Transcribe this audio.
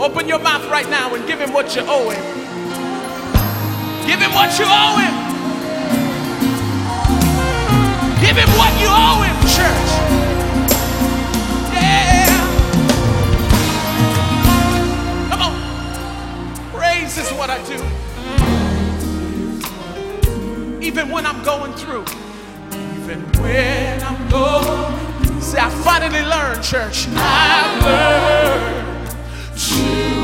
Open your mouth right now and give him what you owe him. Give him what you owe him. Give him what you owe him, church. Yeah. Come on. Praise is what I do. Even when I'm going through. Even when I'm going. See, I finally learned, church. I learned. 是